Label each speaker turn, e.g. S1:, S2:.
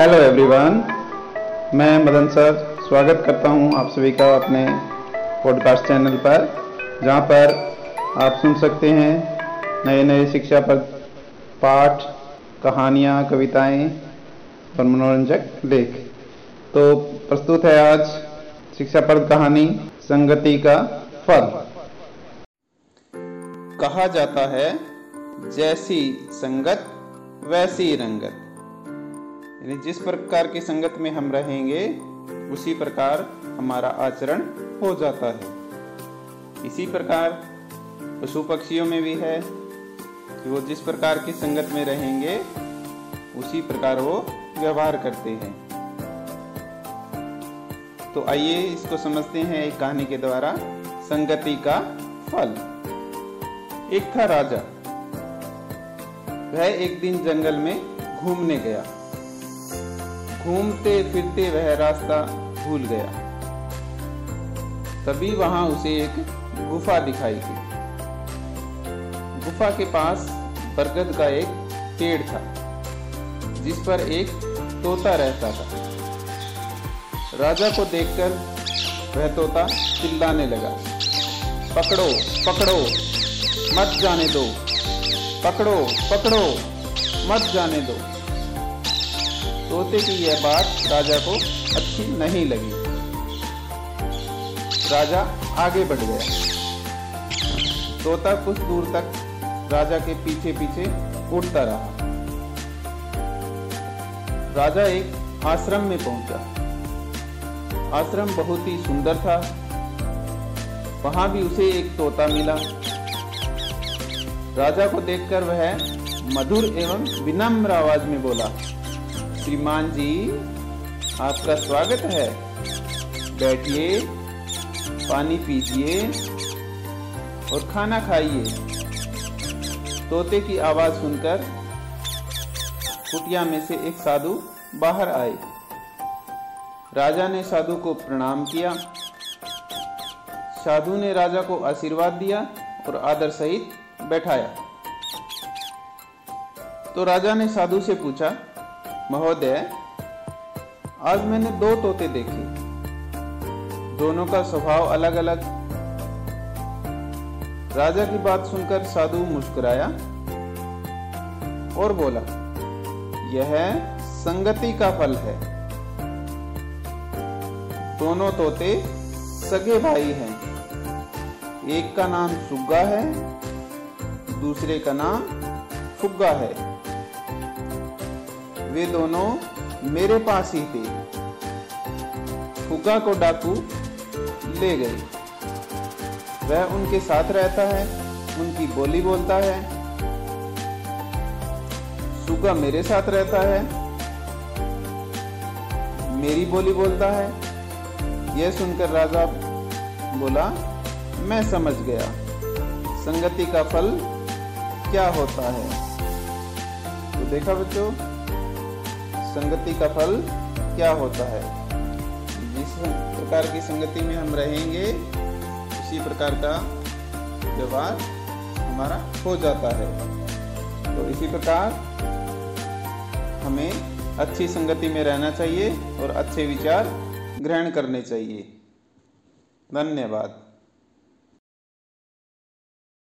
S1: Hello everyone मैं Madan sir स्वागत करता हूँ आप सभी का अपने पॉडकास्ट चैनल पर, जहाँ पर आप सुन सकते हैं नए नए शिक्षा पर पाठ, कहानियाँ, कविताएँ और मनोरंजक लेख। तो प्रस्तुत है आज शिक्षा पर कहानी संगति का फल। कहा जाता है, जैसी संगत, वैसी रंगत। यानी जिस प्रकार की संगत में हम रहेंगे, उसी प्रकार हमारा आचरण हो जाता है। इसी प्रकार पशु पक्षियों में भी है कि वो जिस प्रकार की संगत में रहेंगे, उसी प्रकार वो व्यवहार करते हैं। तो आइए इसको समझते हैं एक कहानी के द्वारा, संगति का फल। एक था राजा। वह एक दिन जंगल में घूमने गया। घूमते फिरते वह रास्ता भूल गया। तभी वहाँ उसे एक गुफा दिखाई दी। गुफा के पास बरगद का एक पेड़ था, जिस पर एक तोता रहता था। राजा को देखकर वह तोता चिल्लाने लगा, पकड़ो पकड़ो, मत जाने दो। पकड़ो पकड़ो, मत जाने दो। तोते की यह बात राजा को अच्छी नहीं लगी। राजा आगे बढ़ गया। तोता कुछ दूर तक राजा के पीछे पीछे उड़ता रहा। राजा एक आश्रम में पहुँचा। आश्रम बहुत ही सुंदर था। वहाँ भी उसे एक तोता मिला। राजा को देखकर वह मधुर एवं विनम्र आवाज़ में बोला श्रीमान जी, आपका स्वागत है। बैठिए, पानी पीजिए और खाना खाइए। तोते की आवाज़ सुनकर कुटिया में से एक साधु बाहर आए। राजा ने साधु को प्रणाम किया। साधु ने राजा को आशीर्वाद दिया और आदर सहित बैठाया। तो राजा ने साधु से पूछा महोदय, आज मैंने दो तोते देखे। दोनों का स्वभाव अलग अलग राजा की बात सुनकर साधु मुस्कुराया और बोला, यह संगति का फल है। दोनों तोते सगे भाई हैं। एक का नाम सुग्गा है, दूसरे का नाम फुग्गा है। वे दोनों मेरे पास ही थे। फुगा को डाकू ले गए। वह उनके साथ रहता है, उनकी बोली बोलता है। सुगा मेरे साथ रहता है, मेरी बोली बोलता है। यह सुनकर राजा बोला, मैं समझ गया। संगति का फल क्या होता है? तो देखा बच्चों संगति का फल क्या होता है? जिस प्रकार की संगति में हम रहेंगे, उसी प्रकार का व्यवहार हमारा हो जाता है। तो इसी प्रकार हमें अच्छी संगति में रहना चाहिए और अच्छे विचार ग्रहण करने चाहिए। धन्यवाद।